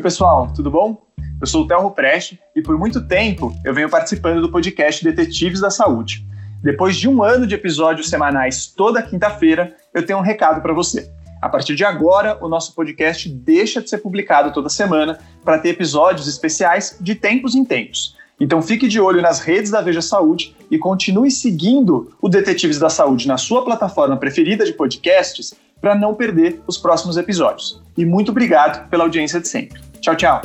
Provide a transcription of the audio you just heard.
Oi, pessoal, tudo bom? Eu sou o Telro Preste e por muito tempo eu venho participando do podcast Detetives da Saúde. Depois de um ano de episódios semanais toda quinta-feira, eu tenho um recado para você. A partir de agora, o nosso podcast deixa de ser publicado toda semana para ter episódios especiais de tempos em tempos. Então fique de olho nas redes da Veja Saúde e continue seguindo o Detetives da Saúde na sua plataforma preferida de podcasts para não perder os próximos episódios. E muito obrigado pela audiência de sempre. Tchau, tchau.